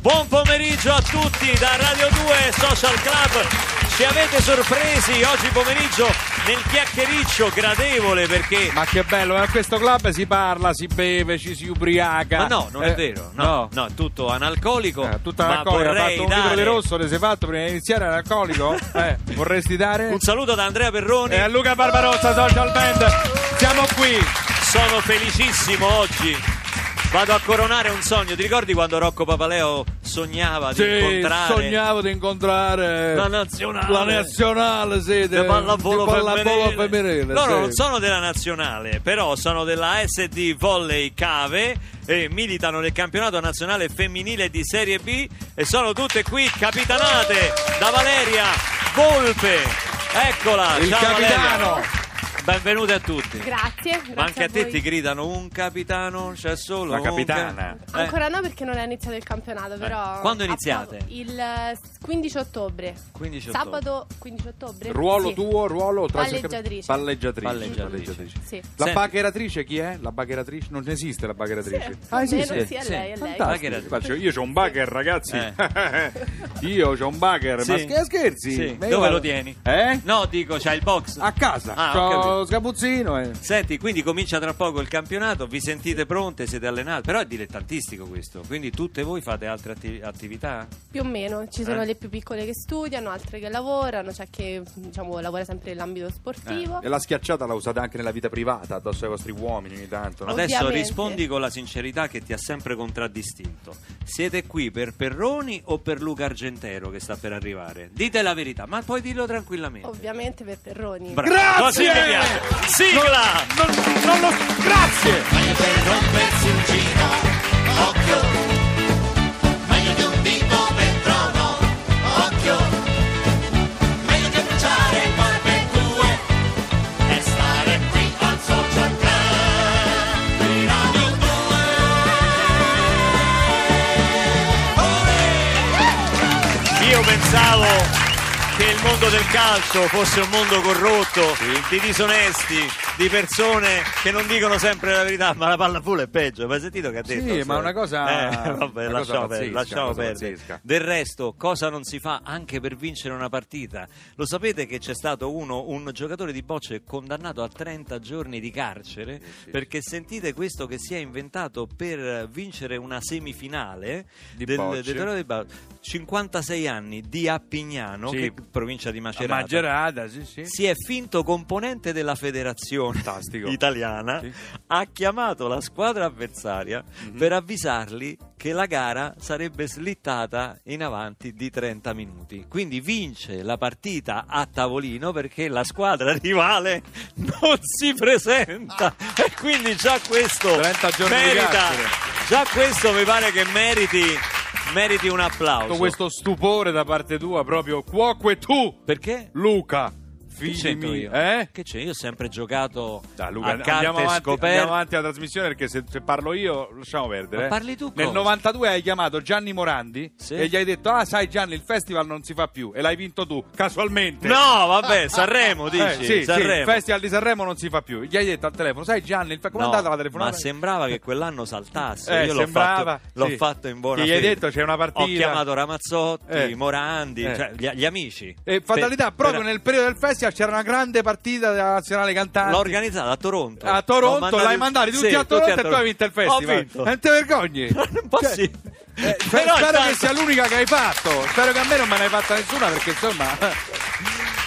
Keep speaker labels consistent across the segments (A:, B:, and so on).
A: Buon pomeriggio a tutti da Radio 2 Social Club. Ci avete sorpresi oggi pomeriggio nel chiacchiericcio gradevole perché
B: Ma che bello, a questo club si parla, si beve, ci si ubriaca.
A: Ma no, non è
B: Eh,
A: vero. No, no, è tutto analcolico.
B: Eh, tutta
A: ma
B: analcolica, hai fatto un litro
A: dare
B: di rosso, ne sei fatto prima di iniziare analcolico? eh, vorresti dare?
A: Un saluto da Andrea Perroni.
B: E a Luca Barbarossa, Social Band, siamo qui.
A: Sono felicissimo oggi. Vado a coronare un sogno. Ti ricordi quando Rocco Papaleo sognava di
B: Sì,
A: incontrare
B: sognavo di incontrare
A: la nazionale?
B: la nazionale sì,
A: di pallavolo,
B: di pallavolo
A: femminile.
B: femminile,
A: Loro
B: sì.
A: non sono della nazionale, però sono della SD Volley Cave e militano nel campionato nazionale femminile di Serie B e sono tutte qui capitanate da Valeria Volpe. Eccola,
B: Il
A: ciao
B: capitano.
A: Valeria. Benvenute a tutti.
C: Grazie, grazie
A: Ma anche a te
C: voi.
A: ti gridano un capitano, c'è solo
B: La
A: un
B: capitana.
A: ca- Eh,
C: Ancora no perché non è iniziato il campionato, però...
A: Quando
C: a
A: iniziate?
C: Il eh, 15 ottobre.
A: 15 ottobre.
C: Sabato 15 ottobre.
B: Ruolo
C: Sì.
B: tuo, ruolo tra-
C: Palleggiatrice.
B: Palleggiatrice.
A: Palleggiatrice.
C: Sì.
B: La
A: Senti.
B: bagheratrice chi è? La bagheratrice? Non esiste la bagheratrice. Ah,
C: Sì,
B: esiste?
C: meno sì, è lei, è lei.
B: Io ho un bugger, ragazzi.
A: Eh.
B: Io ho un bugger.
A: Sì.
B: Ma scher- scherzi?
A: Dove lo tieni?
B: Eh?
A: No, dico, c'hai il box.
B: A casa.
A: Ah,
B: sgabuzzino. eh.
A: Senti, quindi comincia tra poco il campionato, vi sentite pronte, siete allenate, però è dilettantistico questo, quindi tutte voi fate altre atti- attività?
C: Più o meno, ci sono
A: Eh.
C: le più piccole che studiano, altre che lavorano, c'è chi diciamo, lavora sempre nell'ambito sportivo.
B: E la schiacciata la usate anche nella vita privata, addosso ai vostri uomini ogni tanto. no?
A: Adesso
C: Ovviamente.
A: rispondi con la sincerità che ti ha sempre contraddistinto. Siete qui per Perroni o per Luca Argentero che sta per arrivare? Dite la verità, ma puoi dirlo tranquillamente.
C: Ovviamente per Perroni.
A: Bravo.
B: Grazie!
A: Sigla!
B: Non, non lo... Grazie!
D: Meglio per rompersi un giro, occhio.
A: Mondo del calcio fosse un mondo corrotto, di disonesti, di persone che non dicono sempre la verità, ma la pallavolo è peggio. Ma hai sentito che ha detto?
B: Sì, ma una cosa-
A: Eh, vabbè,
B: una
A: lasciamo,
B: cosa pazzesca,
A: lasciamo
B: cosa
A: perdere.
B: pazzesca.
A: Del resto, cosa non si fa anche per vincere una partita? Lo sapete che c'è stato uno, un giocatore di bocce condannato a 30 giorni di carcere
B: sì.
A: perché sentite questo che si è inventato per vincere una semifinale
B: Di
A: del, del Ba- 56 anni di Appignano,
B: Sì.
A: che provincia di
B: A
A: Macerata.
B: Magerata, sì, sì.
A: Si è finto componente della federazione
B: Fantastico.
A: italiana,
B: Sì.
A: ha chiamato la squadra avversaria
B: Mhm.
A: per avvisarli che la gara sarebbe slittata in avanti di 30 minuti. Quindi vince la partita a tavolino perché la squadra rivale non si presenta e quindi già questo
B: 30 giorni di
A: merita. Già questo mi pare che meriti, meriti un applauso.
B: Tutto questo stupore da parte tua, proprio cuoque tu,
A: Perché?
B: Luca,
A: Che
B: figli
A: c'entro
B: miei.
A: io?
B: Eh?
A: Che c'è? Io ho sempre giocato
B: Dai, Luca, andiamo avanti,
A: scoperte.
B: andiamo avanti alla trasmissione perché se, se parlo io lasciamo perdere.
A: Ma
B: eh.
A: parli tu
B: Nel
A: cosa?
B: 92 hai chiamato Gianni Morandi
A: Sì.
B: e gli hai detto "Ah, sai Gianni, il festival non si fa più" e l'hai vinto tu, casualmente.
A: No, vabbè, Sanremo dici?
B: Eh, sì, sì, il
A: Sanremo.
B: festival di Sanremo non si fa più. Gli hai detto al telefono, sai Gianni, il fe- com'è
A: No,
B: andata la telefonata?
A: Ma sembrava che quell'anno saltasse.
B: Eh,
A: Io l'ho,
B: sembrava,
A: fatto, l'ho fatto in buona
B: Che gli hai
A: fede.
B: detto, c'è una partita.
A: Ho chiamato Ramazzotti,
B: Eh.
A: Morandi,
B: Eh.
A: cioè gli, gli amici.
B: E fatalità,
A: Per-
B: proprio
A: per-
B: nel periodo del festival c'era una grande partita della nazionale cantante.
A: L'ho organizzata a Toronto.
B: A Toronto,
A: mandati-
B: l'hai mandati tutti
A: Sì,
B: a Toronto e tu hai vinto il festival.
A: Ho vinto.
B: Non ti vergogni?
A: Un po'
B: Cioè, eh, spero
A: intanto-
B: che sia l'unica che hai fatto. Spero che a me non me ne hai fatta nessuna perché insomma.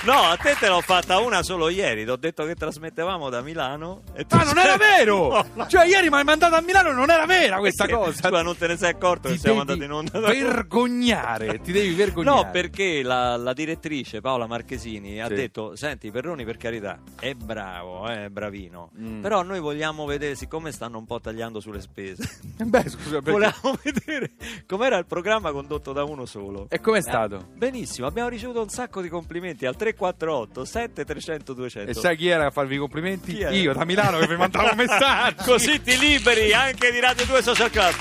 A: No, a te te l'ho fatta una solo ieri. Ti ho detto che trasmettevamo da Milano. E tu
B: Ah, non era vero!
A: No.
B: Cioè, ieri mi hai mandato a Milano non era vera questa
A: Sì,
B: cosa.
A: Scusa, non te ne sei accorto che
B: Ti
A: siamo
B: devi
A: andati in onda da
B: Vergognare, ti devi vergognare.
A: No, perché la, la direttrice Paola Marchesini ha
B: Sì.
A: detto: Senti, Perroni, per carità, è bravo, è bravino.
B: Mm.
A: Però noi vogliamo vedere, siccome stanno un po' tagliando sulle spese,
B: Beh, scusa, perché...
A: volevamo vedere com'era il programma condotto da uno solo.
B: E com'è
A: Eh,
B: stato?
A: benissimo, abbiamo ricevuto un sacco di complimenti al 348 7300 200.
B: E sai chi era a farvi i complimenti? Io da Milano che vi mandavo messaggi.
A: Così ti liberi anche di Radio 2 Social Club.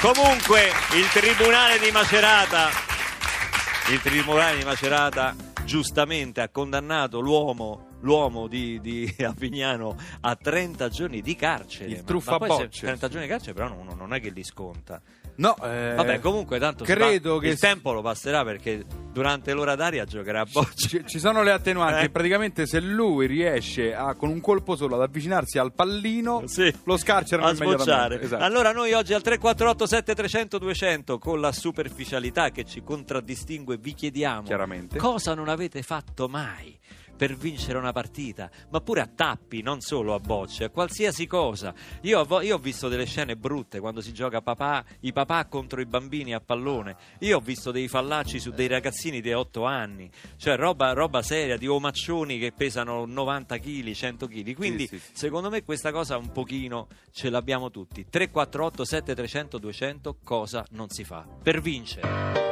A: Comunque, il Tribunale di Macerata, il Tribunale di Macerata giustamente ha condannato l'uomo, l'uomo di, di Avignano a 30 giorni di carcere.
B: Il
A: Ma-
B: truffa
A: ma
B: bocce.
A: 30 giorni di carcere però non, non è che li sconta.
B: No, eh,
A: Vabbè, comunque tanto
B: credo
A: va-
B: che
A: il tempo lo passerà perché durante l'ora d'aria giocherà a boccia.
B: Ci, ci sono le attenuanti.
A: Eh.
B: Praticamente, se lui riesce a, con un colpo solo ad avvicinarsi al pallino,
A: Sì.
B: lo scarcerano
A: a sbocciare.
B: Esatto.
A: Allora noi oggi al 348 7300 200 con la superficialità che ci contraddistingue vi chiediamo cosa non avete fatto mai per vincere una partita, ma pure a tappi, non solo a bocce, a qualsiasi cosa. Io, io ho visto delle scene brutte quando si gioca papà, i papà contro i bambini a pallone. Io ho visto dei fallacci su dei ragazzini di 8 anni, cioè roba, roba seria di omaccioni che pesano 90 kg, 100 kg. Quindi
B: sì, sì.
A: Secondo me questa cosa un pochino ce l'abbiamo tutti. 348 7300 200 cosa non si fa per vincere.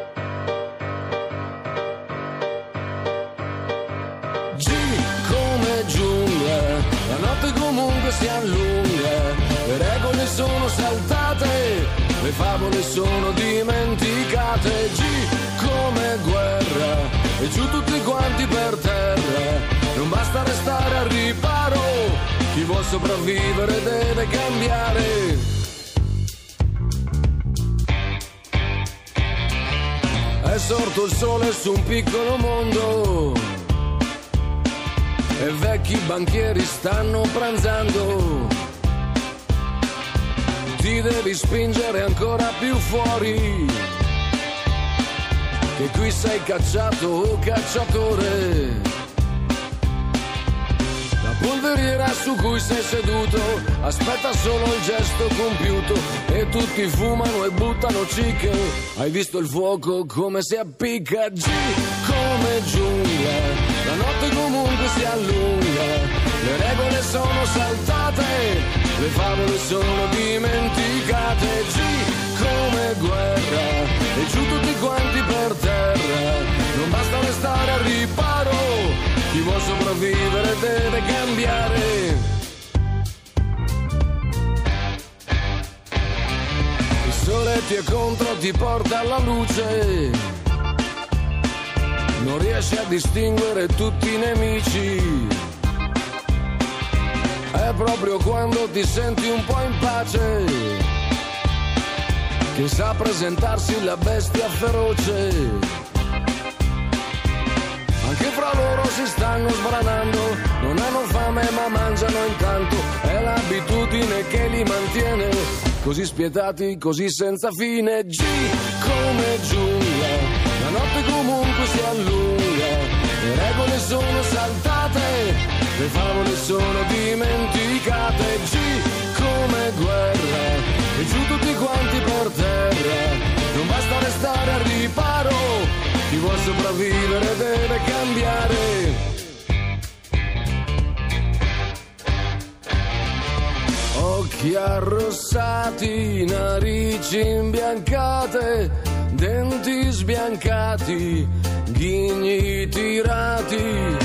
E: Si allunga, le regole sono saltate, le favole sono dimenticate. G come guerra, e giù tutti quanti per terra, non basta restare al riparo, chi vuol sopravvivere deve cambiare. È sorto il sole su un piccolo mondo e vecchi banchieri stanno pranzando. Ti devi spingere ancora più fuori, che qui sei cacciato o cacciatore. La polveriera su cui sei seduto aspetta solo il gesto compiuto e tutti fumano e buttano cicche. Hai visto il fuoco come si appicca? G come giungla, la notte comunque si allunga, le regole sono saltate, le favole sono dimenticate. G come guerra, e giù tutti quanti per terra, non basta restare al riparo, chi vuol sopravvivere deve cambiare. Il sole ti è contro, ti porta alla luce. Riesci a distinguere tutti i nemici. È proprio quando ti senti un po' in pace che sa presentarsi la bestia feroce. Anche fra loro si stanno sbranando, non hanno fame ma mangiano intanto, è l'abitudine che li mantiene, così spietati, così senza fine. G come giungla, la notte comunque si regole sono saltate, le favole sono dimenticate. G come guerra, e giù tutti quanti per terra, non basta restare al riparo, chi vuol sopravvivere deve cambiare. Occhi arrossati, narici imbiancate, denti sbiancati, ghigni tirati.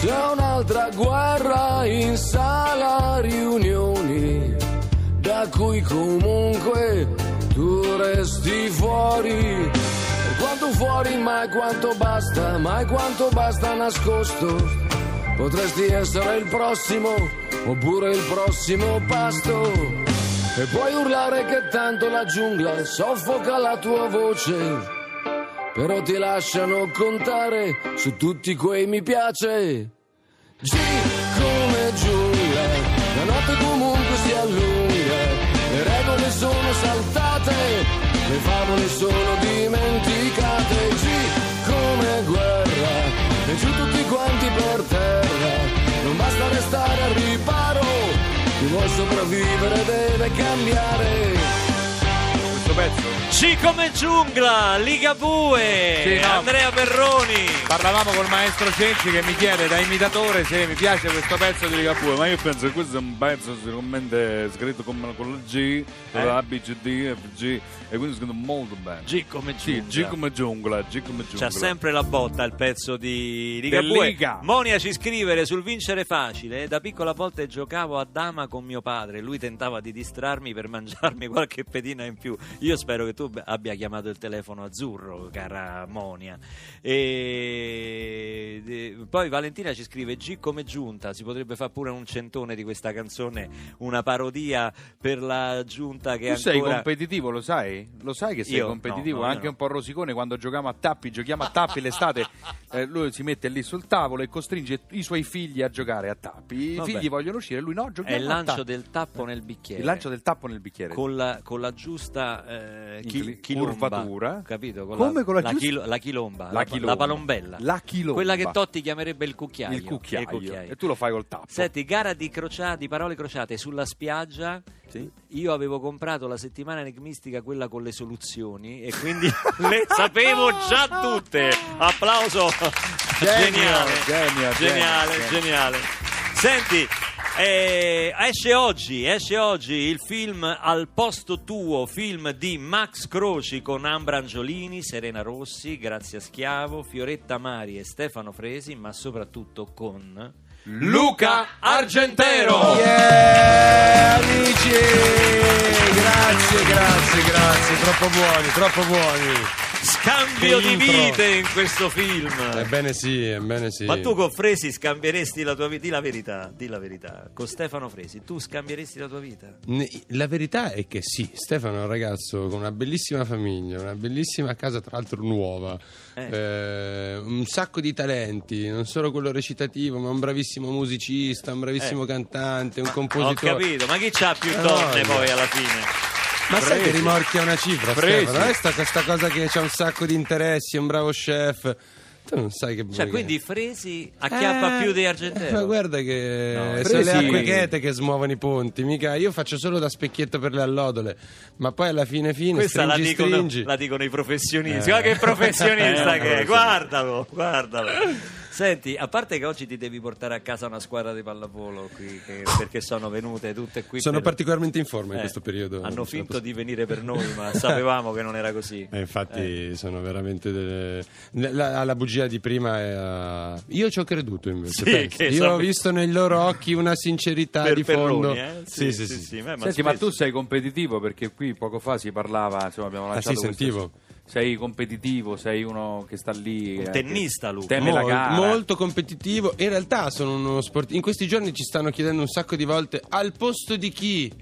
E: C'è un'altra guerra in sala riunioni, da cui comunque tu resti fuori. Quanto fuori, mai quanto basta, mai quanto basta nascosto. Potresti essere il prossimo, oppure il prossimo pasto. E puoi urlare che tanto la giungla soffoca la tua voce. Però ti lasciano contare su tutti quei mi piace. G come giungla, la notte comunque si allunga, le regole sono saltate, le favole sono dimenticate. G come guerra, e giù tutti quanti per terra, non basta restare al riparo, chi vuol sopravvivere deve cambiare.
B: Questo pezzo.
A: C come giungla, Ligabue,
B: Sì, no.
A: Andrea Perroni.
B: Parlavamo col maestro Cenci che mi chiede da imitatore se mi piace questo pezzo di Ligabue, ma io penso che questo è un pezzo sicuramente scritto con, con la G, con
A: Eh?
B: la A, B, C, D, F, G, e quindi scritto molto bene.
A: G come
B: Sì,
A: giungla.
B: G come giungla, G come giungla.
A: C'ha sempre la botta il pezzo di Ligabue.
B: Liga.
A: Monia ci scrivere sul vincere facile. Da piccola volte giocavo a dama con mio padre. Lui tentava di distrarmi per mangiarmi qualche pedina in più. Io spero che tu abbia chiamato il telefono azzurro, cara Monia. E e poi Valentina ci scrive G come giunta, si potrebbe fare pure un centone di questa canzone, una parodia per la giunta che
B: Tu sei
A: ancora...
B: competitivo, lo sai? Lo sai che sei
A: Io?
B: competitivo?
A: No, no,
B: Anche
A: no.
B: un po' rosicone quando giochiamo a tappi, giochiamo a tappi l'estate, eh, lui si mette lì sul tavolo e costringe i suoi figli a giocare a tappi. I
A: Vabbè.
B: figli vogliono uscire, lui no,
A: È
B: giochiamo
A: il
B: a
A: lancio
B: tappi.
A: del tappo nel bicchiere.
B: Il lancio del tappo nel bicchiere.
A: con la, con la giusta eh, chi-
B: Incli-
A: chilomba,
B: curvatura.
A: capito?
B: Come con la giusta-
A: chilo- la chilomba,
B: La
A: la,
B: chilomba.
A: la palombella,
B: La chilomba.
A: quella che Totti chiamerebbe il cucchiaio.
B: il cucchiaio.
A: cucchiaio.
B: E tu lo fai col tappo.
A: Senti, gara di, crocia- di parole crociate sulla spiaggia.
B: Sì.
A: Io avevo comprato la settimana enigmistica quella con le soluzioni e quindi le sapevo già tutte. Applauso.
B: Genio,
A: geniale,
B: genio,
A: geniale, geniale. Senti, eh, esce oggi, esce oggi il film Al posto tuo, film di Max Croci con Ambra Angiolini, Serena Rossi, Grazia Schiavo, Fioretta Mari e Stefano Fresi, ma soprattutto con
B: Luca Argentero.
F: Yeah, amici! Grazie, grazie, grazie. Troppo buoni, troppo buoni.
A: Scambio di vite in questo film.
F: Ebbene sì, ebbene sì.
A: Ma tu con Fresi scambieresti la tua vita? Di la verità, di la verità. Con Stefano Fresi, tu scambieresti la tua vita?
F: La verità è che sì, Stefano è un ragazzo con una bellissima famiglia, una bellissima casa tra l'altro nuova,
A: Eh.
F: eh, un sacco di talenti, non solo quello recitativo, ma un bravissimo musicista, un bravissimo
A: Eh.
F: cantante, un
A: Ho
F: compositore.
A: capito, ma chi c'ha più
F: Eh,
A: donne poi alla fine?
F: Ma sai che
B: Presi.
F: rimorchia una cifra,
B: Presi.
F: Stefano? Sta questa cosa che c'ha un sacco di interessi, è un bravo chef. Tu non sai che
A: Cioè, quindi Fresi acchiappa
F: Eh,
A: più di Argentero.
F: Ma guarda che
B: No,
F: sono le acque chete che smuovono i ponti, mica io faccio solo da specchietto per le allodole, ma poi alla fine fine
A: Questa la
F: stringi
A: dicono,
F: stringi.
A: la dicono i professionisti.
F: Eh.
A: Guarda che professionista
B: Eh,
A: che è. Guardalo, guardalo. Senti, a parte che oggi ti devi portare a casa una squadra di pallavolo qui, che- perché sono venute tutte qui.
F: Sono
A: per-
F: particolarmente in forma in
A: Eh,
F: questo periodo.
A: Hanno finto
F: posso-
A: di venire per noi, ma sapevamo che non era così.
F: Eh, infatti sono veramente delle... la, alla bugia di prima è, uh, io ci ho creduto invece
A: Sì,
F: io
A: so-
F: ho visto nei loro occhi una sincerità
A: Per
F: di fondo
A: Perroni, eh?
F: sì sì sì,
A: eh,
B: Senti, ma
A: spesso-
B: tu sei competitivo perché qui poco fa si parlava, insomma, abbiamo
F: Ah,
B: lanciato
F: sì,
B: questo-
F: sentivo.
B: Sei competitivo, sei uno che sta lì.
A: Un
B: eh,
A: tennista, Luca.
B: Teme la
F: Mol-
B: gara.
F: molto competitivo in realtà sono uno sport in questi giorni ci stanno chiedendo un sacco di volte al posto di chi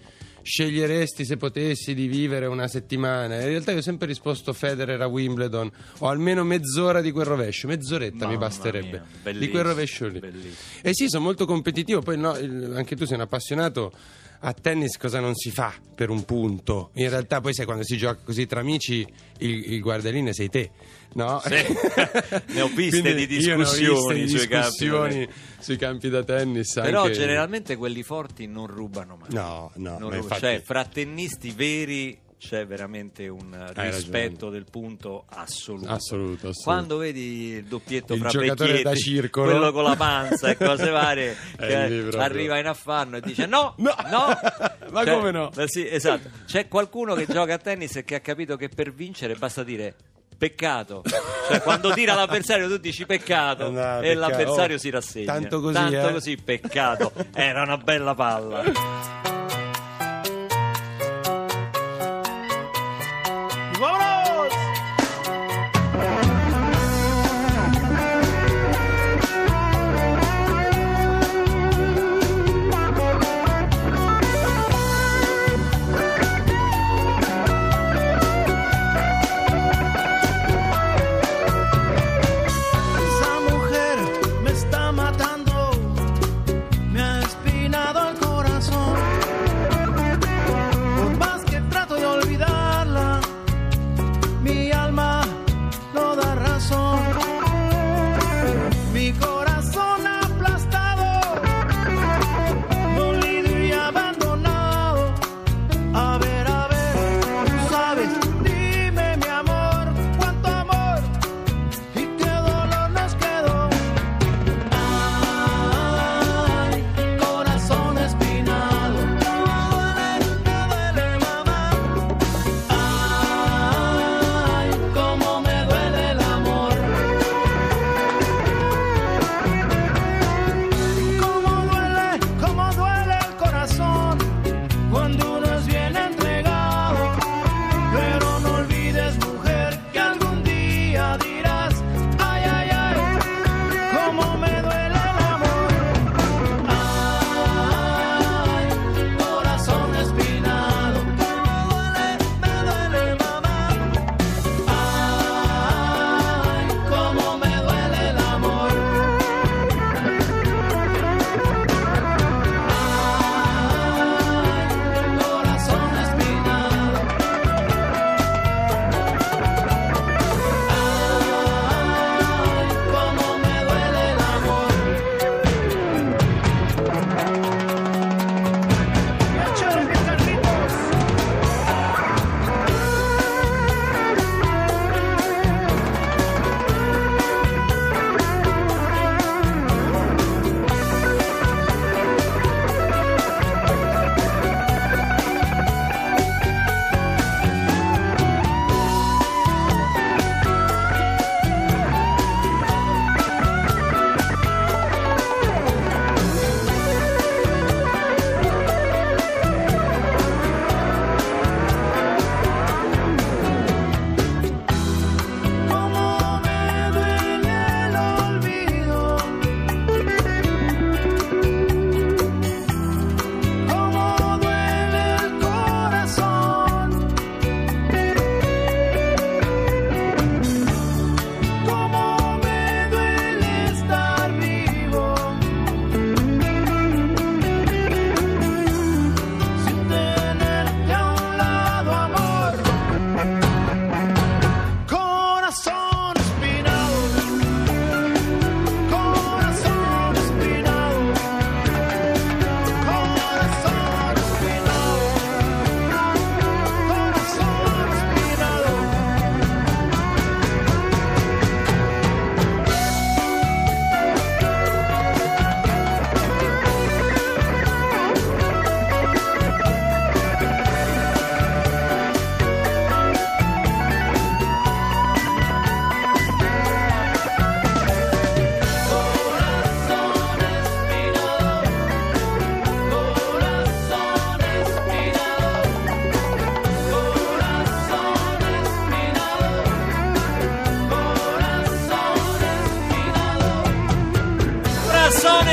F: sceglieresti se potessi di vivere una settimana in realtà io ho sempre risposto Federer a Wimbledon o almeno mezz'ora di quel rovescio mezz'oretta mi
A: Mamma
F: basterebbe
A: mia,
F: di quel rovescio lì
A: bellissimo.
F: eh sì sono molto competitivo poi no, anche tu sei un appassionato a tennis cosa non si fa per un punto in realtà poi sai quando si gioca così tra amici il, il guardaline sei te no?
A: Sì. Ne ho viste di
F: viste
A: discussioni
F: di
A: sui campi,
F: discussioni sui campi da tennis
A: Però
F: anche-
A: generalmente quelli forti non rubano mai.
F: no no ma
A: ruba-
F: infatti
A: Cioè, fra tennisti veri c'è veramente un
F: Hai
A: rispetto
F: ragione.
A: del punto assoluto.
F: Assoluto, assoluto.
A: Quando vedi il doppietto
F: Il
A: fra
F: giocatore da circolo.
A: quello con la panza e cose varie,
F: È
A: che arriva in affanno e dice no,
F: No!
A: no.
F: Ma
A: Cioè,
F: come no?
A: eh sì, esatto. C'è qualcuno che gioca a tennis e che ha capito che per vincere basta dire peccato. Cioè, quando tira l'avversario tu dici peccato
F: Eh no,
A: e
F: peccato.
A: l'avversario
F: Oh,
A: si rassegna.
F: tanto così,
A: Tanto
F: eh.
A: così, peccato. Era una bella palla. canción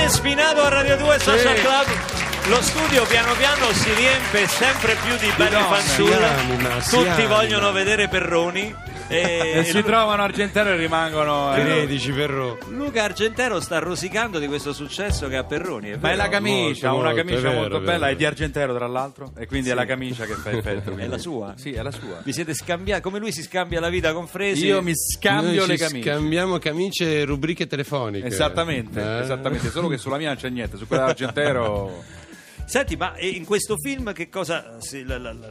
A: Spinato a Radio 2 Social
B: Sì.
A: Club. Lo studio piano piano si riempie sempre più di belli
F: si
A: Tutti vogliono vedere Perroni. E,
B: E si trovano Argentero e rimangono.
F: 13 Perro.
A: Luca Argentero sta rosicando di questo successo che ha Perroni. È
B: Ma è
A: vero?
B: la camicia,
F: Molto,
B: una
F: molto,
B: camicia
F: è vero,
B: molto
F: è vero,
B: bella,
F: è
B: è di Argentero tra l'altro, e quindi è la camicia che fa effetto.
A: È la sua?
B: Sì, è la sua.
A: Vi siete scambiati come lui si scambia la vita con Fresi?
B: Io mi scambio
F: Noi
B: le
F: ci
B: camicie.
F: Scambiamo camicie e rubriche telefoniche.
B: Esattamente,
F: Eh?
B: esattamente, solo che sulla mia non c'è niente, su quella d'Argentero
A: Senti, ma eh, in questo film che cosa... la, la- la-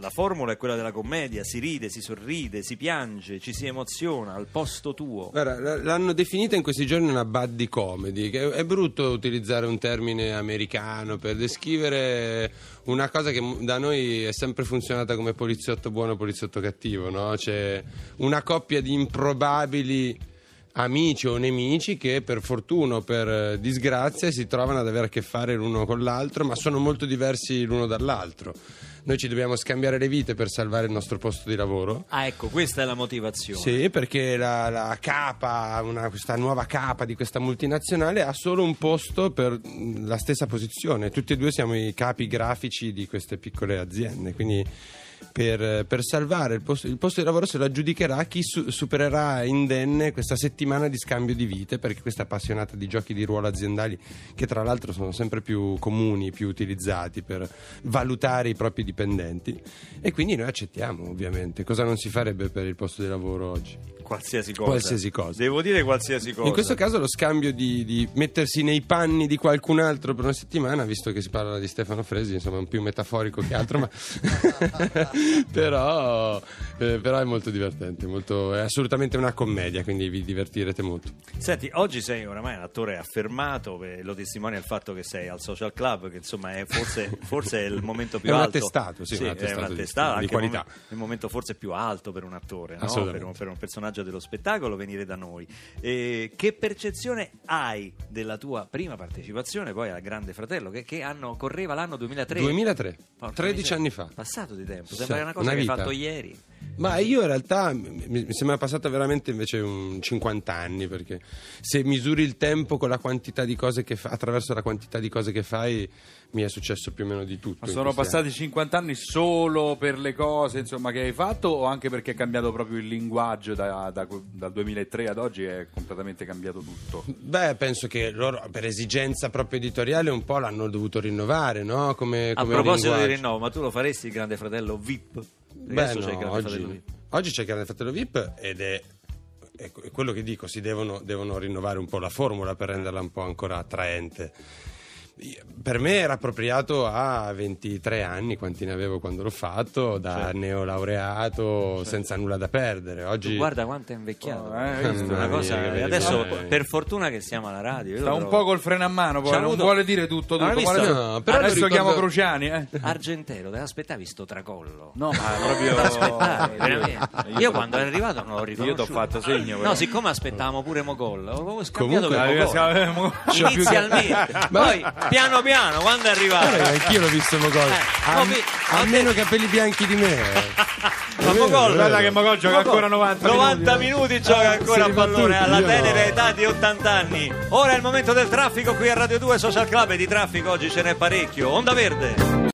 A: la formula è quella della commedia, si ride, si sorride, si piange, ci si emoziona al posto tuo.
F: Guarda, l'hanno definita in questi giorni una buddy comedy, è brutto utilizzare un termine americano per descrivere una cosa che da noi è sempre funzionata come poliziotto buono poliziotto cattivo, no? C'è una coppia di improbabili amici o nemici che per fortuna o per disgrazia si trovano ad avere a che fare l'uno con l'altro, ma sono molto diversi l'uno dall'altro. Noi ci dobbiamo scambiare le vite per salvare il nostro posto di lavoro.
A: Ah, ecco, questa è la motivazione.
F: Sì, perché la, la capa, una- questa nuova capa di questa multinazionale ha solo un posto per mh, la stessa posizione. Tutti e due siamo i capi grafici di queste piccole aziende, quindi per, per salvare il posto, il posto di lavoro se lo aggiudicherà chi su- supererà indenne questa settimana di scambio di vite, perché questa appassionata di giochi di ruolo aziendali, che tra l'altro sono sempre più comuni, più utilizzati per valutare i propri dipendenti. E quindi noi accettiamo, ovviamente. Cosa non si farebbe per il posto di lavoro oggi?
A: Qualsiasi cosa.
F: Qualsiasi cosa.
A: Devo dire qualsiasi cosa.
F: In questo caso lo scambio di, di mettersi nei panni di qualcun altro per una settimana, visto che si parla di Stefano Fresi, insomma è un più metaforico che altro, ma però, eh, però è molto divertente, molto- è assolutamente una commedia, quindi vi divertirete molto.
A: Senti, oggi sei oramai un attore affermato, lo testimonia il fatto che sei al social club, che insomma è forse, forse è il momento più
F: È un
A: alto.
F: attestato, sì, un
A: è
F: attestato
A: un
F: di-
A: attestato,
F: di
A: anche
F: qualità.
A: Il, mom- il momento forse più alto per un attore, no? per, un, per un personaggio dello spettacolo venire da noi. Eh, che percezione hai della tua prima partecipazione poi al Grande Fratello, che, che anno correva l'anno 2003?
F: 2003,
A: Porca
F: 13
A: miseria.
F: anni fa.
A: Passato di tempo,
F: Sì,
A: sembra una cosa
F: una
A: che hai
F: vita.
A: fatto ieri.
F: Ma io in realtà mi, sembra passato veramente invece un 50 anni perché se misuri il tempo con la quantità di cose che fa, attraverso la quantità di cose che fai mi è successo più o meno di tutto.
B: Ma sono passati 50 anni solo per le cose insomma, che hai fatto o anche perché è cambiato proprio il linguaggio da- da- dal 2003 ad oggi è completamente cambiato tutto?
F: anni. Beh, penso che loro per esigenza proprio editoriale un po' l'hanno dovuto rinnovare, no? Come,
A: A
F: come
A: proposito di
F: linguaggio.
A: rinnovo, ma tu lo faresti il Grande Fratello VIP?
F: Beh, no,
A: c'è
F: oggi, oggi c'è il Grande Fratello VIP ed è, è quello che dico, si devono, devono rinnovare un po' la formula per renderla un po' ancora attraente. Per me era appropriato a 23 anni, quanti ne avevo quando l'ho fatto, da
A: Certo.
F: neolaureato senza nulla da perdere. Oggi
A: Tu guarda quanto è invecchiato.
B: Oh, eh,
A: cosa
F: mia,
A: che adesso
F: vedi,
A: per fortuna che siamo alla radio. io
B: Sta un po' col freno a mano, poi non
A: avuto-
B: vuole dire tutto. tutto.
A: Visto?
B: Vuole-
F: No, però
B: Adesso
F: ricordo-
B: chiamo Cruciani. Eh.
A: Argentero, te l'aspettavi sto tracollo?
B: No, ma proprio.
A: Veramente. Io, quando è arrivato non l'ho riconosciuto.
B: Io t'ho fatto segno. però.
A: No, siccome aspettavamo pure Mogol, avevo scambiato
F: Comunque,
A: Mogol. Inizialmente, poi piano piano, quando è arrivato.
F: anch'io l'ho visto Mogol.
A: Eh,
F: ha,
A: vi-
F: ha meno
A: detto-
F: capelli bianchi di me.
A: Ma Mogol,
B: Guarda che Mogol gioca ancora 90
A: 90
B: minuti.
A: minuti gioca
F: Eh,
A: ancora a pallone alla
F: io no.
A: tenera età di 80 anni. Ora è il momento del traffico qui a Radio 2 Social Club e di traffico oggi ce n'è parecchio. Onda Verde.